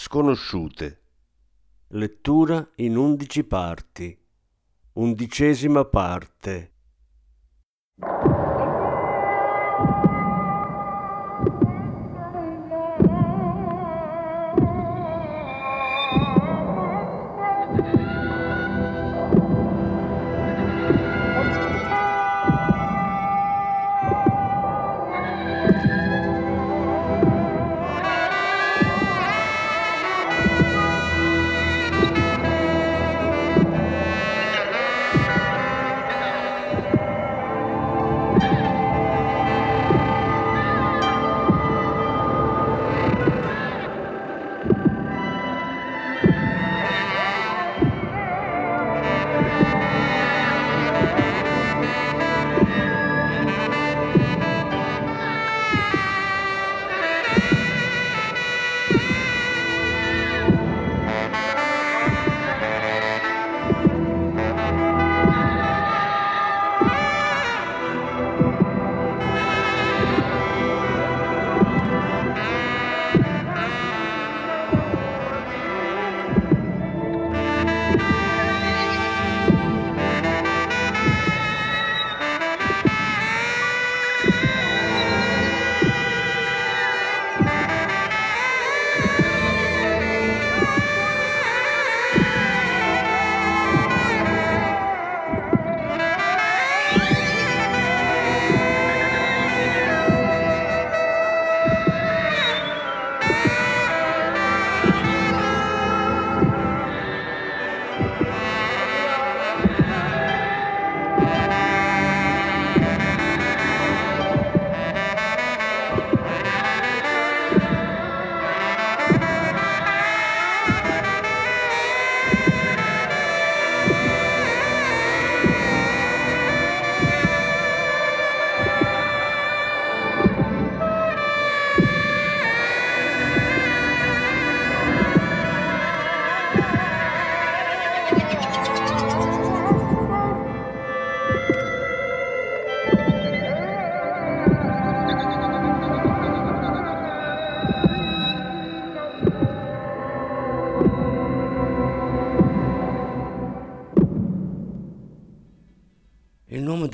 Sconosciute. Lettura in undici parti. Undicesima parte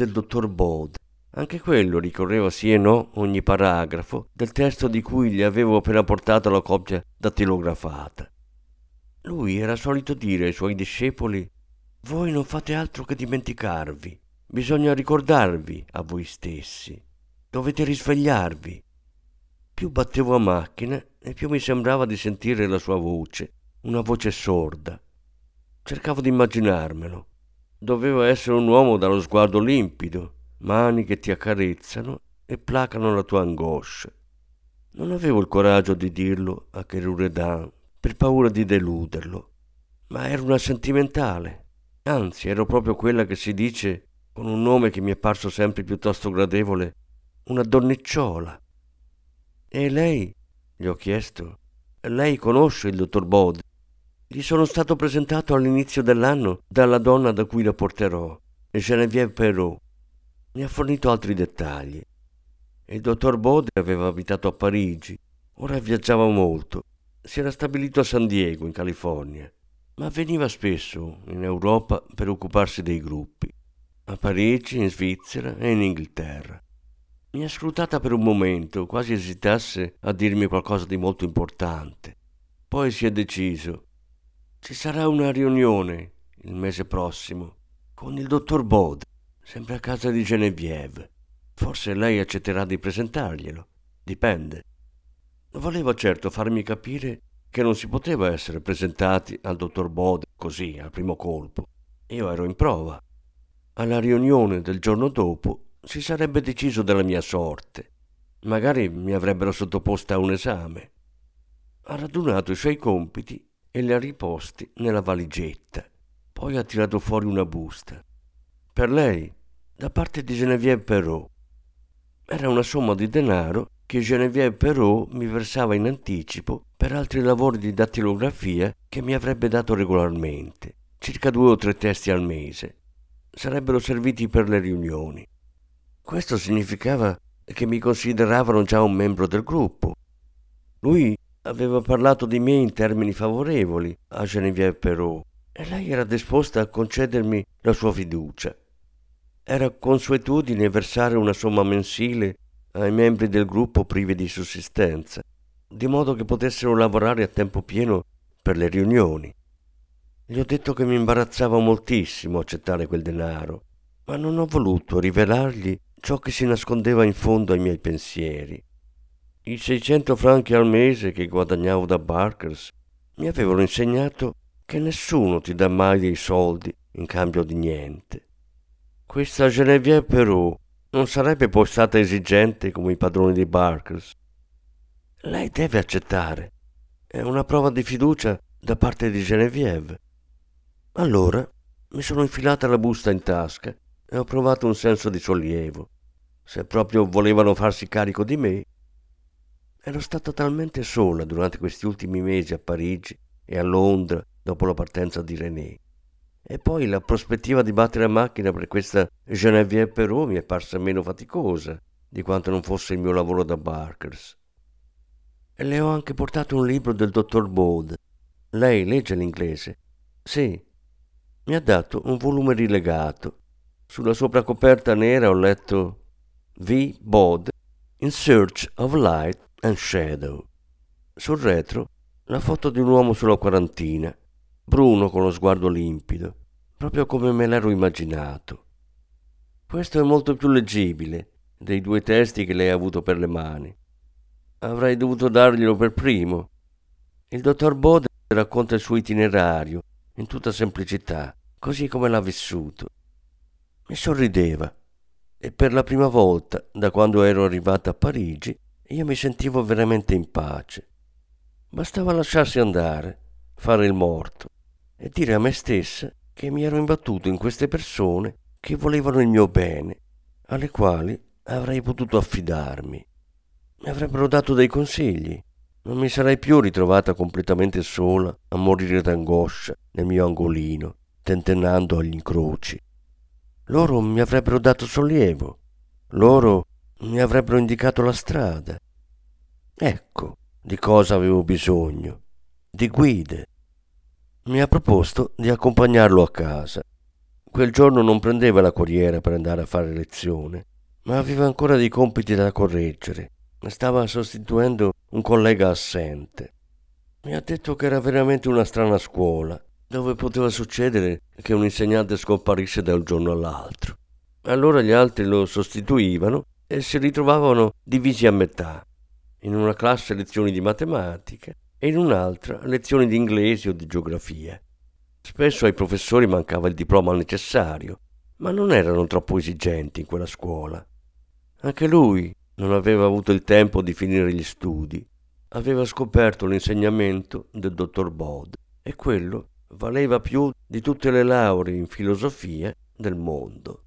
del dottor Bode. Anche quello ricorreva sì e no ogni paragrafo del testo di cui gli avevo appena portato la copia dattilografata. Lui era solito dire ai suoi discepoli Voi non fate altro che dimenticarvi, bisogna ricordarvi a voi stessi, dovete risvegliarvi. Più battevo a macchina e più mi sembrava di sentire la sua voce, una voce sorda. Cercavo di immaginarmelo. Doveva essere un uomo dallo sguardo limpido, mani che ti accarezzano e placano la tua angoscia. Non avevo il coraggio di dirlo a Cheruredan per paura di deluderlo, ma ero una sentimentale. Anzi, ero proprio quella che si dice, con un nome che mi è parso sempre piuttosto gradevole, una donnicciola. E lei? gli ho chiesto. Lei conosce il dottor Bode? Gli sono stato presentato all'inizio dell'anno dalla donna da cui la porterò, Geneviève Perrault. Mi ha fornito altri dettagli. Il dottor Bode aveva abitato a Parigi, ora viaggiava molto. Si era stabilito a San Diego, in California, ma veniva spesso in Europa per occuparsi dei gruppi, a Parigi, in Svizzera e in Inghilterra. Mi ha scrutata per un momento, quasi esitasse a dirmi qualcosa di molto importante. Poi si è deciso ci sarà una riunione il mese prossimo con il dottor Bode, sempre a casa di Genevieve. Forse lei accetterà di presentarglielo. Dipende. Voleva certo farmi capire che non si poteva essere presentati al dottor Bode così, al primo colpo. Io ero in prova. Alla riunione del giorno dopo si sarebbe deciso della mia sorte. Magari mi avrebbero sottoposta a un esame. ha radunato i suoi compiti e li ha riposti nella valigetta. Poi ha tirato fuori una busta. Per lei, da parte di Geneviève Perrault. Era una somma di denaro che Geneviève Perrault mi versava in anticipo per altri lavori di dattilografia che mi avrebbe dato regolarmente, circa due o tre testi al mese. Sarebbero serviti per le riunioni. Questo significava che mi consideravano già un membro del gruppo. Lui aveva parlato di me in termini favorevoli a Geneviève Perrault e lei era disposta a concedermi la sua fiducia. Era consuetudine versare una somma mensile ai membri del gruppo privi di sussistenza, di modo che potessero lavorare a tempo pieno per le riunioni. Gli ho detto che mi imbarazzava moltissimo accettare quel denaro, ma non ho voluto rivelargli ciò che si nascondeva in fondo ai miei pensieri. I 600 franchi al mese che guadagnavo da Barkers mi avevano insegnato che nessuno ti dà mai dei soldi in cambio di niente. Questa Geneviève Perrault non sarebbe poi stata esigente come i padroni di Barkers. Lei deve accettare. È una prova di fiducia da parte di Geneviève. Allora mi sono infilata la busta in tasca e ho provato un senso di sollievo. Se proprio volevano farsi carico di me. Ero stata talmente sola durante questi ultimi mesi a Parigi e a Londra dopo la partenza di René. E poi la prospettiva di battere a macchina per questa Geneviève Perrault mi è parsa meno faticosa di quanto non fosse il mio lavoro da Barkers. E le ho anche portato un libro del dottor Bode. Lei legge l'inglese? Sì. Mi ha dato un volume rilegato. Sulla sopracoperta nera ho letto V. Bode In Search of Light and Shadow. Sul retro la foto di un uomo sulla quarantina bruno con lo sguardo limpido, proprio come me l'ero immaginato. Questo è molto più leggibile dei due testi che lei ha avuto per le mani. Avrei dovuto darglielo per primo. Il dottor Bode racconta il suo itinerario in tutta semplicità, così come l'ha vissuto. Mi sorrideva e per la prima volta da quando ero arrivata a Parigi io mi sentivo veramente in pace. Bastava lasciarsi andare, fare il morto e dire a me stessa che mi ero imbattuto in queste persone che volevano il mio bene, alle quali avrei potuto affidarmi. Mi avrebbero dato dei consigli. Non mi sarei più ritrovata completamente sola a morire d'angoscia nel mio angolino, tentennando agli incroci. Loro mi avrebbero dato sollievo. Loro mi avrebbero indicato la strada. Ecco di cosa avevo bisogno. Di guide mi ha proposto di accompagnarlo a casa. Quel giorno non prendeva la corriera per andare a fare lezione, ma aveva ancora dei compiti da correggere. Stava sostituendo un collega assente. Mi ha detto che era veramente una strana scuola, dove poteva succedere che un insegnante scomparisse da un giorno all'altro. Allora gli altri lo sostituivano e si ritrovavano divisi a metà. In una classe lezioni di matematica, e in un'altra lezioni di inglese o di geografia. Spesso ai professori mancava il diploma necessario, ma non erano troppo esigenti in quella scuola. Anche lui non aveva avuto il tempo di finire gli studi. Aveva scoperto l'insegnamento del dottor Bod e quello valeva più di tutte le lauree in filosofia del mondo.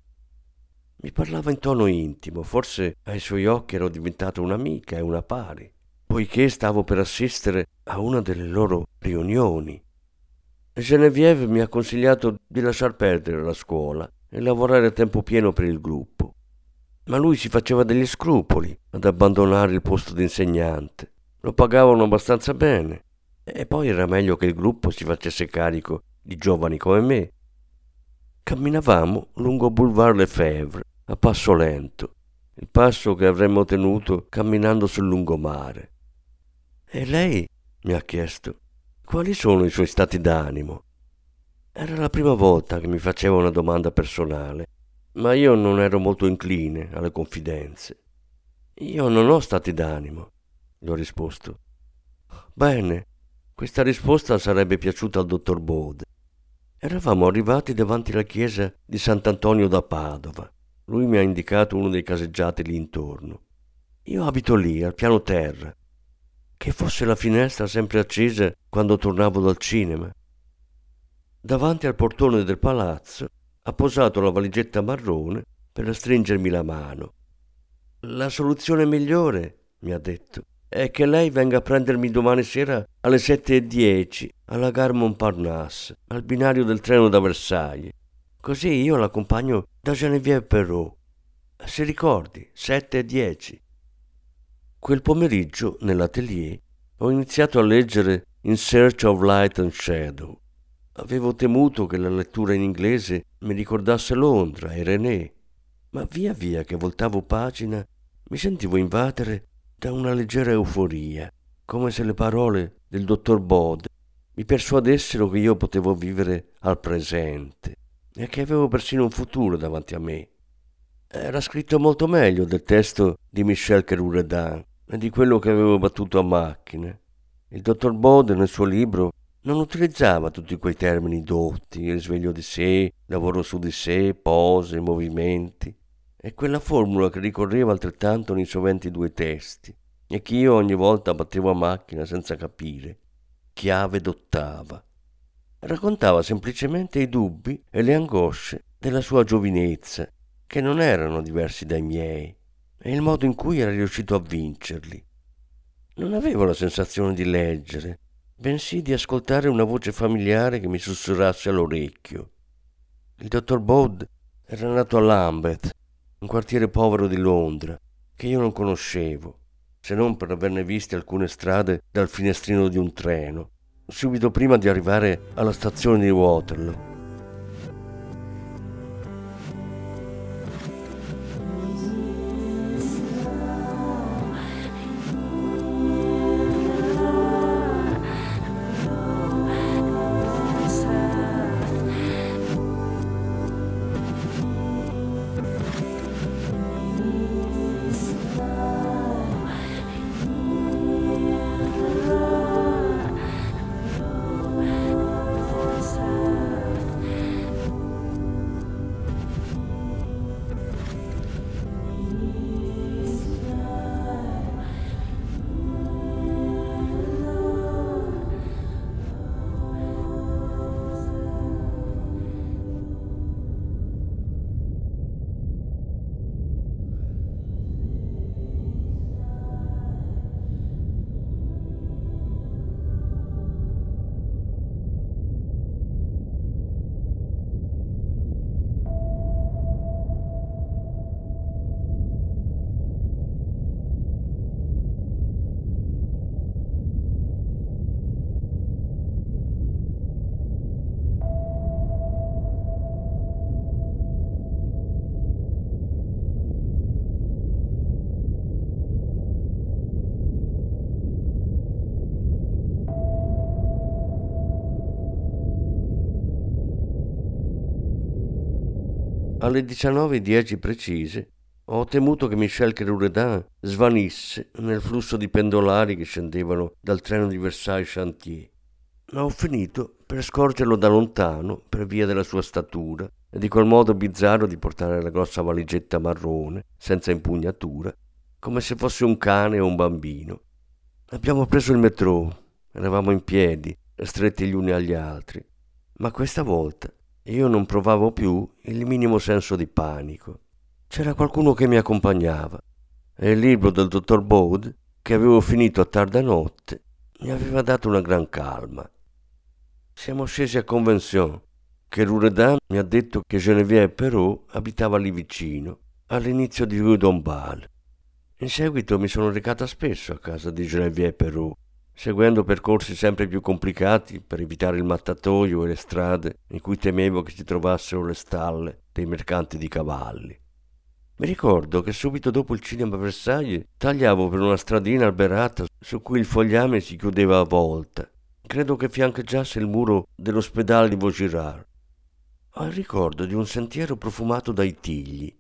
Mi parlava in tono intimo, forse ai suoi occhi ero diventata un'amica e una pari poiché stavo per assistere a una delle loro riunioni. Geneviève mi ha consigliato di lasciar perdere la scuola e lavorare a tempo pieno per il gruppo. Ma lui si faceva degli scrupoli ad abbandonare il posto di insegnante. Lo pagavano abbastanza bene e poi era meglio che il gruppo si facesse carico di giovani come me. Camminavamo lungo Boulevard Lefebvre a passo lento, il passo che avremmo tenuto camminando sul lungomare. E lei mi ha chiesto quali sono i suoi stati d'animo. Era la prima volta che mi faceva una domanda personale, ma io non ero molto incline alle confidenze. Io non ho stati d'animo, gli ho risposto. Bene, questa risposta sarebbe piaciuta al dottor Bode. Eravamo arrivati davanti alla chiesa di Sant'Antonio da Padova. Lui mi ha indicato uno dei caseggiati lì intorno. Io abito lì, al piano terra, che fosse la finestra sempre accesa quando tornavo dal cinema. Davanti al portone del palazzo ha posato la valigetta marrone per stringermi la mano. La soluzione migliore, mi ha detto, è che lei venga a prendermi domani sera alle sette e dieci alla Gare Montparnasse, al binario del treno da Versailles. Così io l'accompagno da Geneviève Perrault. Si ricordi, sette e dieci. Quel pomeriggio, nell'atelier, ho iniziato a leggere In Search of Light and Shadow. Avevo temuto che la lettura in inglese mi ricordasse Londra e René, ma via via che voltavo pagina mi sentivo invadere da una leggera euforia, come se le parole del dottor Bod mi persuadessero che io potevo vivere al presente e che avevo persino un futuro davanti a me. Era scritto molto meglio del testo di Michel Kerouredan e di quello che avevo battuto a macchina. Il dottor Bod nel suo libro non utilizzava tutti quei termini dotti, risveglio di sé, lavoro su di sé, pose, movimenti e quella formula che ricorreva altrettanto nei soventi due testi e che io ogni volta battevo a macchina senza capire. Chiave d'ottava. Raccontava semplicemente i dubbi e le angosce della sua giovinezza, che non erano diversi dai miei, e il modo in cui era riuscito a vincerli. Non avevo la sensazione di leggere, bensì di ascoltare una voce familiare che mi sussurrasse all'orecchio. Il dottor Bode era nato a Lambeth, un quartiere povero di Londra, che io non conoscevo, se non per averne viste alcune strade dal finestrino di un treno, subito prima di arrivare alla stazione di Waterloo. Alle 19.10 precise ho temuto che Michel Kerouredan svanisse nel flusso di pendolari che scendevano dal treno di Versailles Chantier. Ma ho finito per scorgerlo da lontano per via della sua statura e di quel modo bizzarro di portare la grossa valigetta marrone, senza impugnatura, come se fosse un cane o un bambino. Abbiamo preso il metro, eravamo in piedi, stretti gli uni agli altri, ma questa volta io non provavo più il minimo senso di panico. C'era qualcuno che mi accompagnava e il libro del dottor Bode, che avevo finito a tarda notte, mi aveva dato una gran calma. Siamo scesi a Convention, che Ruredan mi ha detto che Geneviève Perrault abitava lì vicino, all'inizio di Rue d'Ombal. In seguito mi sono recata spesso a casa di Geneviève Perrault seguendo percorsi sempre più complicati per evitare il mattatoio e le strade in cui temevo che si trovassero le stalle dei mercanti di cavalli. Mi ricordo che subito dopo il cinema Versailles tagliavo per una stradina alberata su cui il fogliame si chiudeva a volta. Credo che fiancheggiasse il muro dell'ospedale di Vaugirard. Ho il ricordo di un sentiero profumato dai tigli.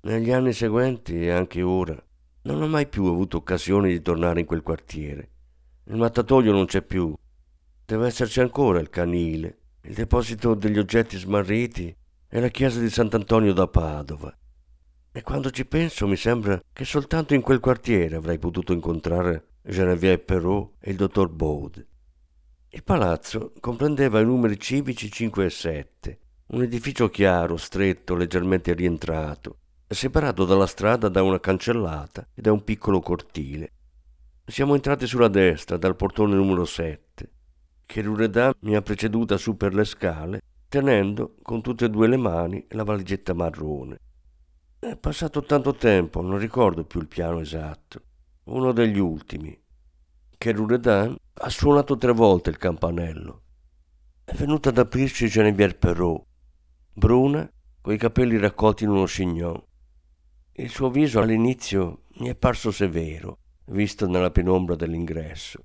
Negli anni seguenti e anche ora non ho mai più avuto occasione di tornare in quel quartiere. Il mattatoio non c'è più. Deve esserci ancora il canile, il deposito degli oggetti smarriti e la chiesa di Sant'Antonio da Padova. E quando ci penso mi sembra che soltanto in quel quartiere avrei potuto incontrare Geneviève Perrault e il dottor Bode. Il palazzo comprendeva i numeri civici 5 e 7, un edificio chiaro, stretto, leggermente rientrato, separato dalla strada da una cancellata e da un piccolo cortile. Siamo entrati sulla destra dal portone numero 7. Cheruredan mi ha preceduta su per le scale, tenendo con tutte e due le mani la valigetta marrone. È passato tanto tempo, non ricordo più il piano esatto. Uno degli ultimi. Cheruredan ha suonato tre volte il campanello. È venuta ad aprirci Geneviève Perrault, bruna, coi capelli raccolti in uno chignon. Il suo viso all'inizio mi è parso severo, visto nella penombra dell'ingresso.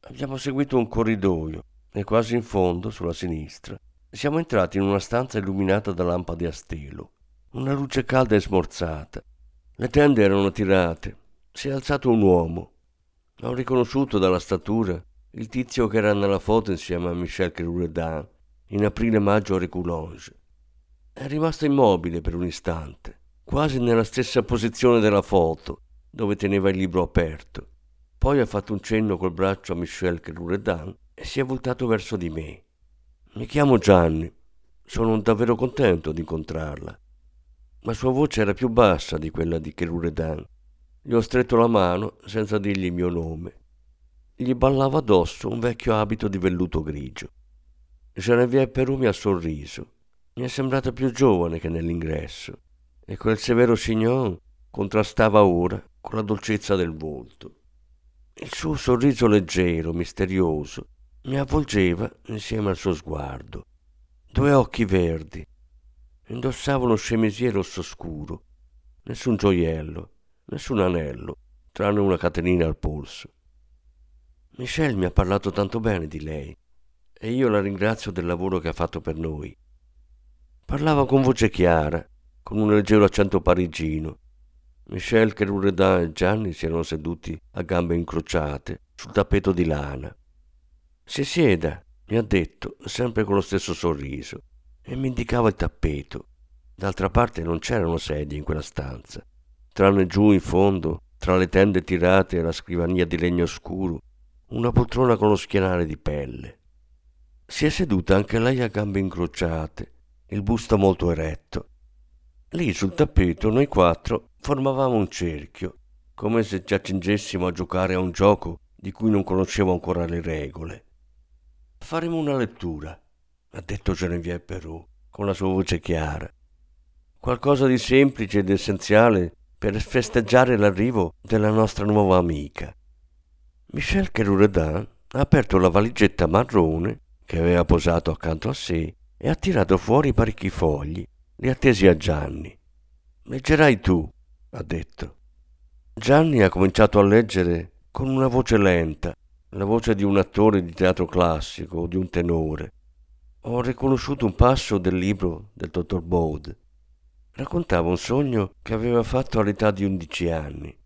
Abbiamo seguito un corridoio e quasi in fondo, sulla sinistra, siamo entrati in una stanza illuminata da lampade a stelo. Una luce calda e smorzata. Le tende erano tirate. Si è alzato un uomo. Ho riconosciuto dalla statura il tizio che era nella foto insieme a Michel Crerouredin in aprile-maggio a Reculonge. È rimasto immobile per un istante, quasi nella stessa posizione della foto, dove teneva il libro aperto. Poi ha fatto un cenno col braccio a Michel Crerouredin e si è voltato verso di me. Mi chiamo Gianni. Sono davvero contento di incontrarla ma sua voce era più bassa di quella di Cheruredan. Gli ho stretto la mano senza dirgli il mio nome. Gli ballava addosso un vecchio abito di velluto grigio. Genevieve Perù mi ha sorriso. Mi è sembrata più giovane che nell'ingresso e quel severo chignon contrastava ora con la dolcezza del volto. Il suo sorriso leggero, misterioso, mi avvolgeva insieme al suo sguardo. Due occhi verdi, Indossava uno chemisier rosso scuro, nessun gioiello, nessun anello, tranne una catenina al polso. Michelle mi ha parlato tanto bene di lei e io la ringrazio del lavoro che ha fatto per noi. Parlava con voce chiara, con un leggero accento parigino. Michel, Cheruredin e Gianni si erano seduti a gambe incrociate sul tappeto di lana. Si sieda, mi ha detto, sempre con lo stesso sorriso e mi indicava il tappeto. D'altra parte non c'erano sedie in quella stanza, tranne giù in fondo, tra le tende tirate e la scrivania di legno scuro, una poltrona con lo schienale di pelle. Si è seduta anche lei a gambe incrociate, il busto molto eretto. Lì sul tappeto noi quattro formavamo un cerchio, come se ci accingessimo a giocare a un gioco di cui non conoscevo ancora le regole. Faremo una lettura, ha detto Genevieve Perù con la sua voce chiara. Qualcosa di semplice ed essenziale per festeggiare l'arrivo della nostra nuova amica. Michel Cheruredin ha aperto la valigetta marrone che aveva posato accanto a sé e ha tirato fuori parecchi fogli, li ha tesi a Gianni. Leggerai tu, ha detto. Gianni ha cominciato a leggere con una voce lenta, la voce di un attore di teatro classico o di un tenore ho riconosciuto un passo del libro del dottor Bode. Raccontava un sogno che aveva fatto all'età di undici anni.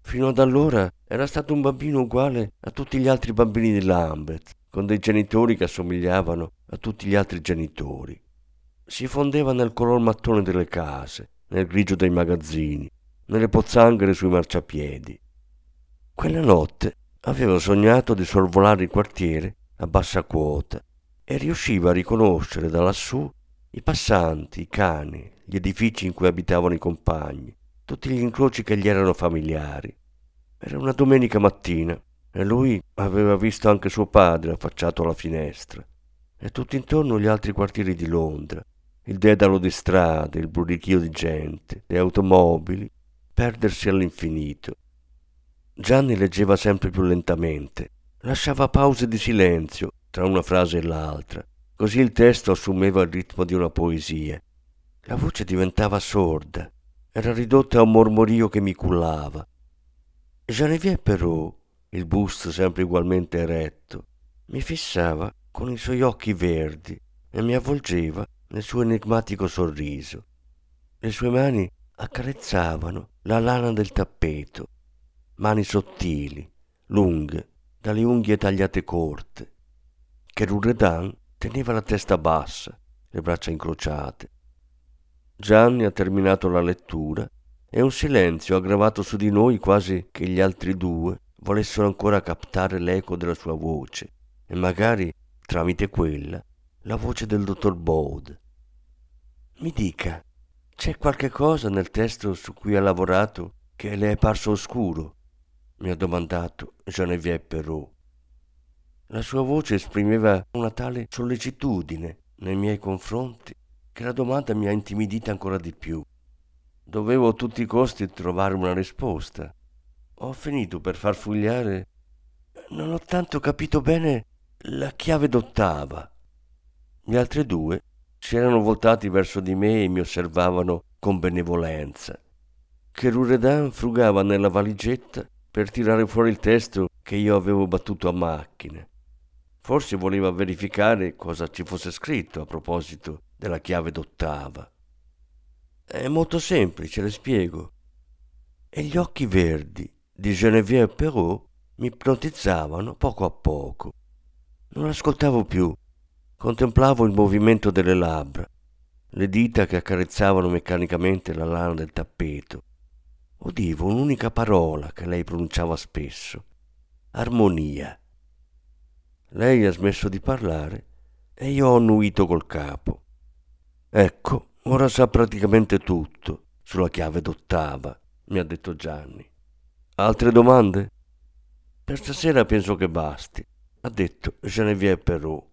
Fino ad allora era stato un bambino uguale a tutti gli altri bambini di Lambeth, con dei genitori che assomigliavano a tutti gli altri genitori. Si fondeva nel color mattone delle case, nel grigio dei magazzini, nelle pozzanghere sui marciapiedi. Quella notte aveva sognato di sorvolare il quartiere a bassa quota e riusciva a riconoscere da lassù i passanti, i cani, gli edifici in cui abitavano i compagni, tutti gli incroci che gli erano familiari. Era una domenica mattina e lui aveva visto anche suo padre affacciato alla finestra e tutto intorno gli altri quartieri di Londra, il dedalo di strade, il brulichio di gente, le automobili, perdersi all'infinito. Gianni leggeva sempre più lentamente, lasciava pause di silenzio tra una frase e l'altra. Così il testo assumeva il ritmo di una poesia. La voce diventava sorda, era ridotta a un mormorio che mi cullava. Genevieve però, il busto sempre ugualmente eretto, mi fissava con i suoi occhi verdi e mi avvolgeva nel suo enigmatico sorriso. Le sue mani accarezzavano la lana del tappeto, mani sottili, lunghe, dalle unghie tagliate corte, che Rurredan teneva la testa bassa, le braccia incrociate. Gianni ha terminato la lettura e un silenzio ha gravato su di noi quasi che gli altri due volessero ancora captare l'eco della sua voce e magari, tramite quella, la voce del dottor Bode. Mi dica, c'è qualche cosa nel testo su cui ha lavorato che le è parso oscuro? mi ha domandato Geneviève Perrault. La sua voce esprimeva una tale sollecitudine nei miei confronti che la domanda mi ha intimidita ancora di più. Dovevo a tutti i costi trovare una risposta. Ho finito per far fugliare. Non ho tanto capito bene la chiave d'ottava. Gli altri due si erano voltati verso di me e mi osservavano con benevolenza. Cheruredan frugava nella valigetta per tirare fuori il testo che io avevo battuto a macchina. Forse voleva verificare cosa ci fosse scritto a proposito della chiave d'ottava. È molto semplice, le spiego. E gli occhi verdi di Geneviève Perrault mi ipnotizzavano poco a poco. Non ascoltavo più, contemplavo il movimento delle labbra, le dita che accarezzavano meccanicamente la lana del tappeto. Udivo un'unica parola che lei pronunciava spesso, armonia. Lei ha smesso di parlare e io ho annuito col capo. Ecco, ora sa praticamente tutto sulla chiave d'ottava, mi ha detto Gianni. Altre domande? Per stasera penso che basti, ha detto Geneviève Perrault.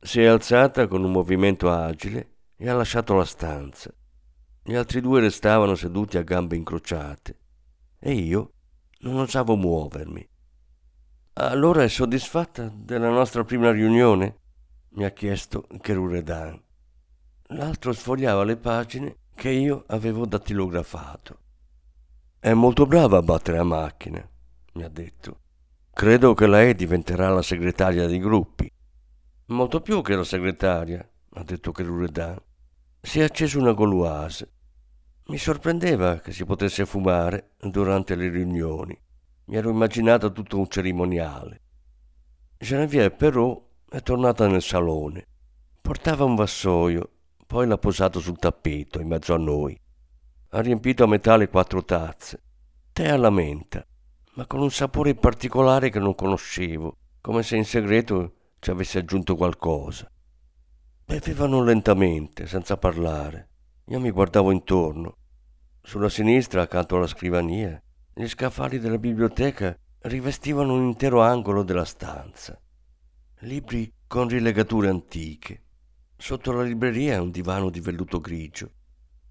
Si è alzata con un movimento agile e ha lasciato la stanza. Gli altri due restavano seduti a gambe incrociate e io non osavo muovermi. Allora è soddisfatta della nostra prima riunione? mi ha chiesto Cheruredan. L'altro sfogliava le pagine che io avevo dattilografato. È molto brava a battere a macchina, mi ha detto. Credo che lei diventerà la segretaria dei gruppi. Molto più che la segretaria, ha detto Cheruredan. Si è acceso una goloise mi sorprendeva che si potesse fumare durante le riunioni. Mi ero immaginato tutto un cerimoniale. Geneviève però è tornata nel salone. Portava un vassoio, poi l'ha posato sul tappeto in mezzo a noi. Ha riempito a metà le quattro tazze. Tè alla menta, ma con un sapore particolare che non conoscevo, come se in segreto ci avesse aggiunto qualcosa. Bevevano lentamente, senza parlare. Io mi guardavo intorno. Sulla sinistra, accanto alla scrivania, gli scaffali della biblioteca rivestivano un intero angolo della stanza. Libri con rilegature antiche. Sotto la libreria un divano di velluto grigio.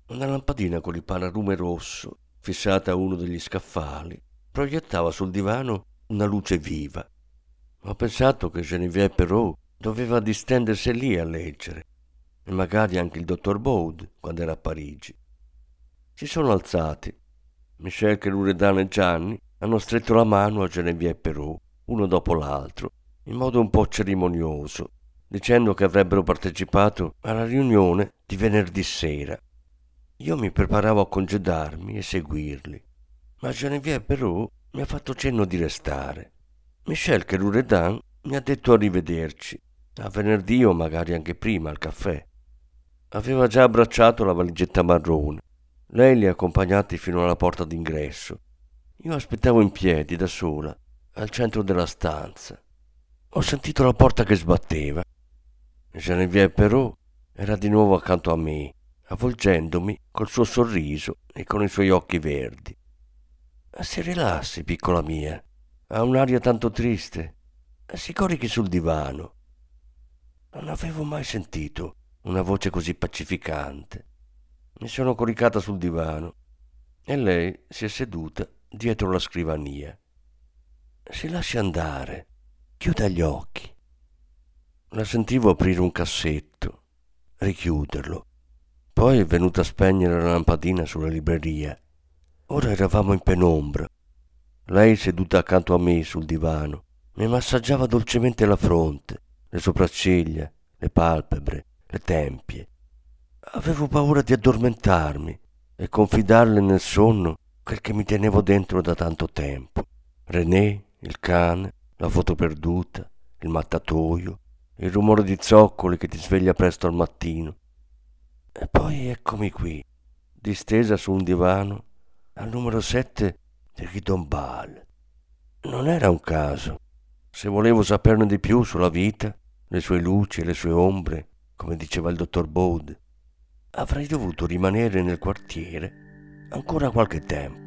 Una lampadina con il paralume rosso, fissata a uno degli scaffali, proiettava sul divano una luce viva. Ho pensato che Geneviève Perrault doveva distendersi lì a leggere e magari anche il dottor Bode quando era a Parigi. Si sono alzati. Michel che Loredana e Gianni hanno stretto la mano a Geneviève Perrault, uno dopo l'altro, in modo un po' cerimonioso, dicendo che avrebbero partecipato alla riunione di venerdì sera. Io mi preparavo a congedarmi e seguirli, ma Geneviève Perrault mi ha fatto cenno di restare. Michel che mi ha detto arrivederci, a venerdì o magari anche prima al caffè. Aveva già abbracciato la valigetta marrone. Lei li ha accompagnati fino alla porta d'ingresso. Io aspettavo in piedi, da sola, al centro della stanza. Ho sentito la porta che sbatteva. Geneviève però era di nuovo accanto a me, avvolgendomi col suo sorriso e con i suoi occhi verdi. Si rilassi, piccola mia. Ha un'aria tanto triste. Si corichi sul divano. Non avevo mai sentito una voce così pacificante. Mi sono coricata sul divano e lei si è seduta dietro la scrivania. Si lascia andare, chiuda gli occhi. La sentivo aprire un cassetto, richiuderlo. Poi è venuta a spegnere la lampadina sulla libreria. Ora eravamo in penombra. Lei seduta accanto a me sul divano mi massaggiava dolcemente la fronte, le sopracciglia, le palpebre, le tempie. Avevo paura di addormentarmi e confidarle nel sonno quel che mi tenevo dentro da tanto tempo. René, il cane, la foto perduta, il mattatoio, il rumore di zoccoli che ti sveglia presto al mattino. E poi eccomi qui, distesa su un divano, al numero 7 Ball. non era un caso. Se volevo saperne di più sulla vita, le sue luci e le sue ombre, come diceva il dottor Bode, avrei dovuto rimanere nel quartiere ancora qualche tempo.